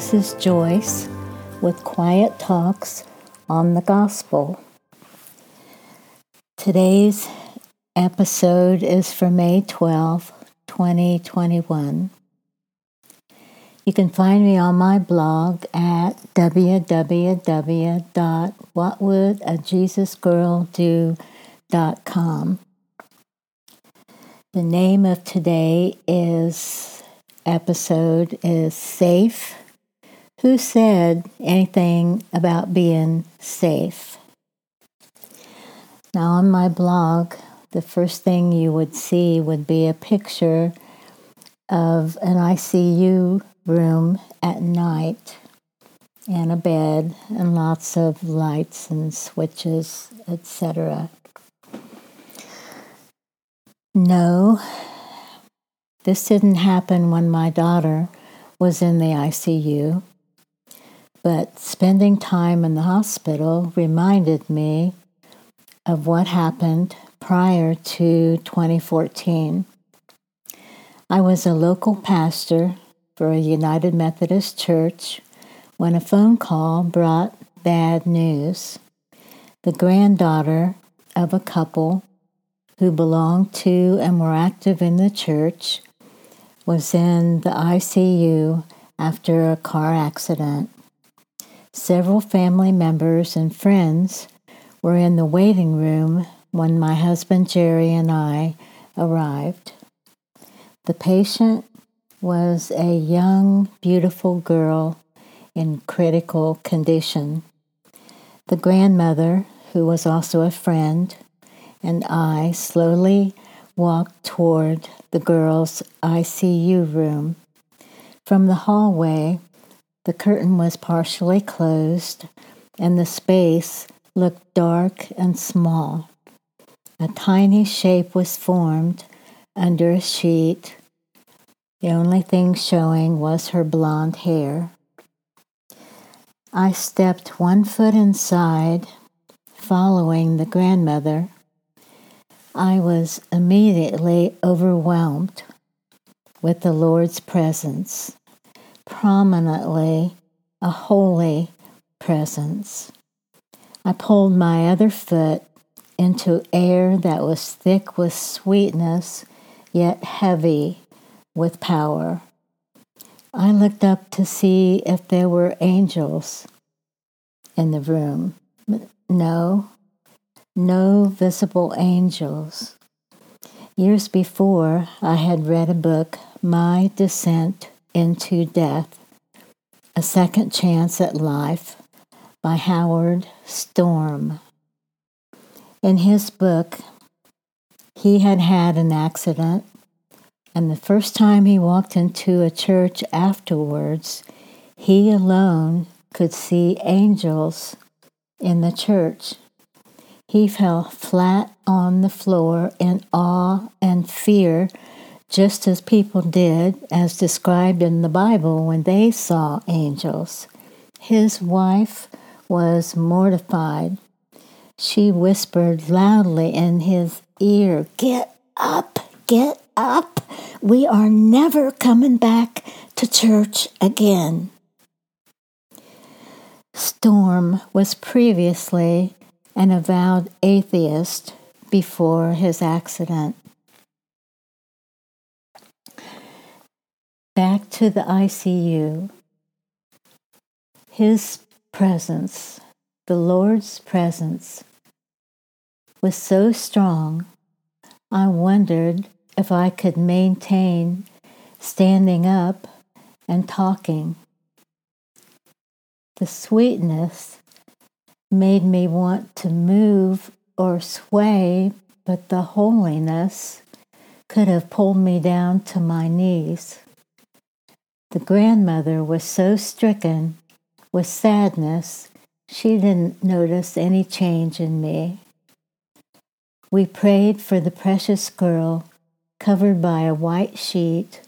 This is Joyce with Quiet Talks on the Gospel. Today's episode is for May 12, 2021. You can find me on my blog at www.whatwouldAjesusgirldo.com. The name of today is episode is Safe. Who said anything about being safe? Now, on my blog, the first thing you would see would be a picture of an ICU room at night and a bed and lots of lights and switches, etc. No, this didn't happen when my daughter was in the ICU, but spending time in the hospital reminded me of what happened prior to 2014. I was a local pastor for a United Methodist Church when a phone call brought bad news. The granddaughter of a couple who belonged to and were active in the church was in the ICU after a car accident. Several family members and friends were in the waiting room when my husband Jerry and I arrived. The patient was a young, beautiful girl in critical condition. The grandmother, who was also a friend, and I slowly walked toward the girl's ICU room. From the hallway, the curtain was partially closed and the space looked dark and small. A tiny shape was formed under a sheet. The only thing showing was her blonde hair. I stepped one foot inside, following the grandmother I was immediately overwhelmed with the Lord's presence, prominently a holy presence. I pulled my other foot into air that was thick with sweetness, yet heavy with power. I looked up to see if there were angels in the room. No, no visible angels. Years before, I had read a book, My Descent into Death A Second Chance at Life by Howard Storm. In his book, he had had an accident, and the first time he walked into a church afterwards, he alone could see angels in the church. He fell flat on the floor in awe and fear, just as people did, as described in the Bible when they saw angels. His wife was mortified. She whispered loudly in his ear, Get up, get up. We are never coming back to church again. Storm was previously an avowed atheist before his accident. Back to the ICU. His presence, the Lord's presence, was so strong, I wondered if I could maintain standing up and talking. The sweetness made me want to move or sway, but the holiness could have pulled me down to my knees. The grandmother was so stricken with sadness, she didn't notice any change in me. We prayed for the precious girl covered by a white sheet,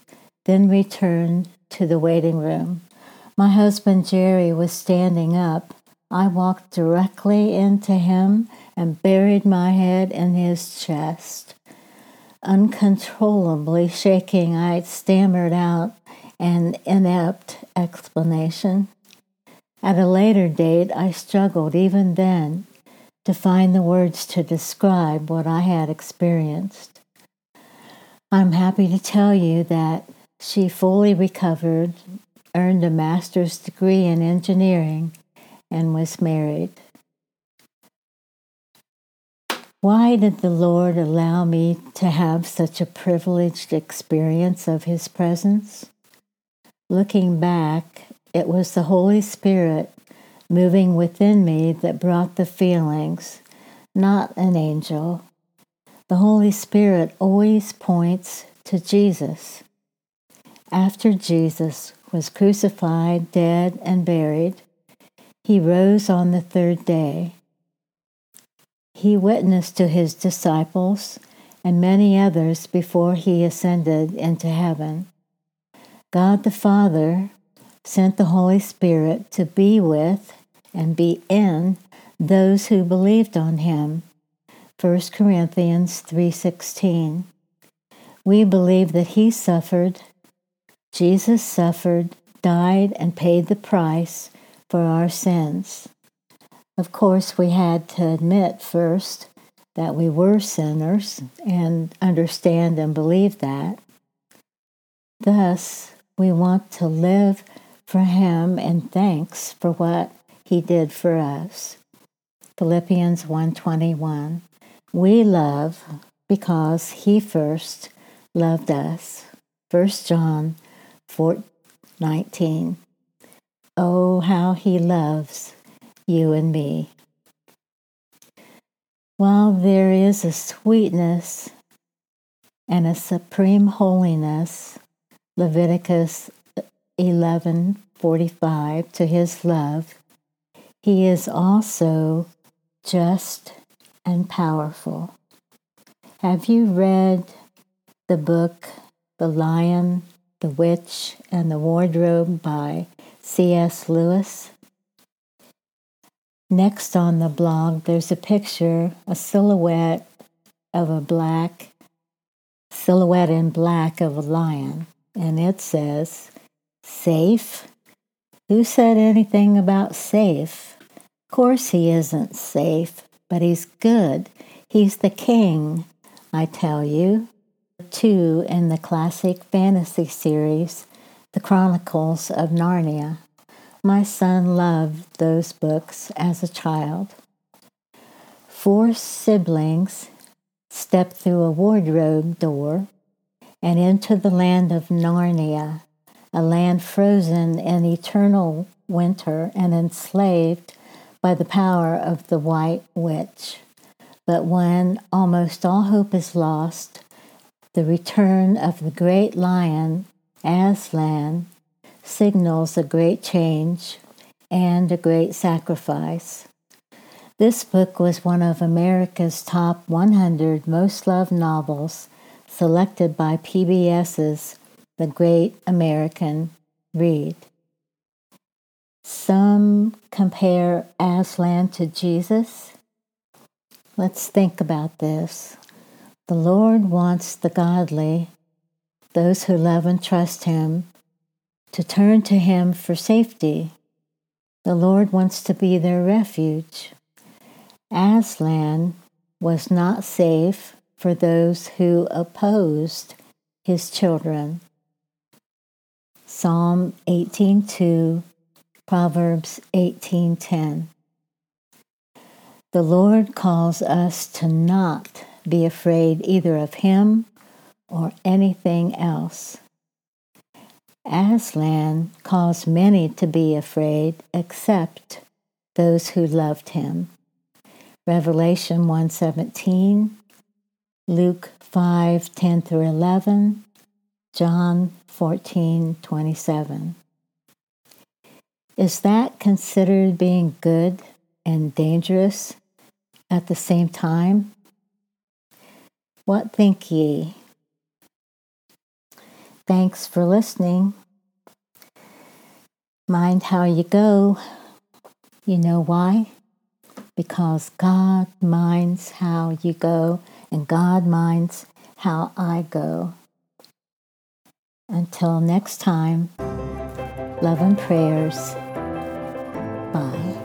then returned to the waiting room. My husband Jerry was standing up I walked directly into him and buried my head in his chest. Uncontrollably shaking, I stammered out, and inept explanation. At a later date, I struggled even then to find the words to describe what I had experienced. I'm happy to tell you that she fully recovered, earned a master's degree in engineering, and was married. Why did the Lord allow me to have such a privileged experience of His presence? Looking back, it was the Holy Spirit moving within me that brought the feelings, not an angel. The Holy Spirit always points to Jesus. After Jesus was crucified, dead, and buried, he rose on the third day he witnessed to his disciples and many others before he ascended into heaven. God the Father sent the Holy Spirit to be with and be in those who believed on him. 1 Corinthians 3:16. We believe that he suffered, Jesus suffered, died and paid the price for our sins. Of course, we had to admit first that we were sinners and understand and believe that. Thus, we want to live for Him and thanks for what He did for us. Philippians 1:21. We love because He first loved us. 1 John 4:19. Oh, how He loves you and me. While there is a sweetness and a supreme holiness, Leviticus uh, 11:45 to his love, he is also just and powerful. Have you read the book The Lion, the Witch, and the Wardrobe by C.S. Lewis? Next on the blog, there's a picture, a silhouette of a black, silhouette in black of a lion. And it says, Safe? Who said anything about safe? Of course, he isn't safe, but he's good. He's the king, I tell you. Two in the classic fantasy series, The Chronicles of Narnia. My son loved those books as a child. Four siblings step through a wardrobe door and into the land of Narnia, a land frozen in eternal winter and enslaved by the power of the White Witch. But when almost all hope is lost, the return of the great lion, Aslan, signals a great change and a great sacrifice. This book was one of America's top 100 most loved novels selected by PBS's The Great American Read. Some compare Aslan to Jesus. Let's think about this. The Lord wants the godly, those who love and trust Him, to turn to Him for safety. The Lord wants to be their refuge. Aslan was not safe for those who opposed his children. Psalm 18:2, Proverbs 18:10. The Lord calls us to not be afraid either of him or anything else. Aslan caused many to be afraid except those who loved him. Revelation 1:17, Luke 5:10 through 11, John 14:27. Is that considered being good and dangerous at the same time? What think ye? Thanks for listening. Mind how you go. You know why? Because God minds how you go, and God minds how I go. Until next time, love and prayers. Bye.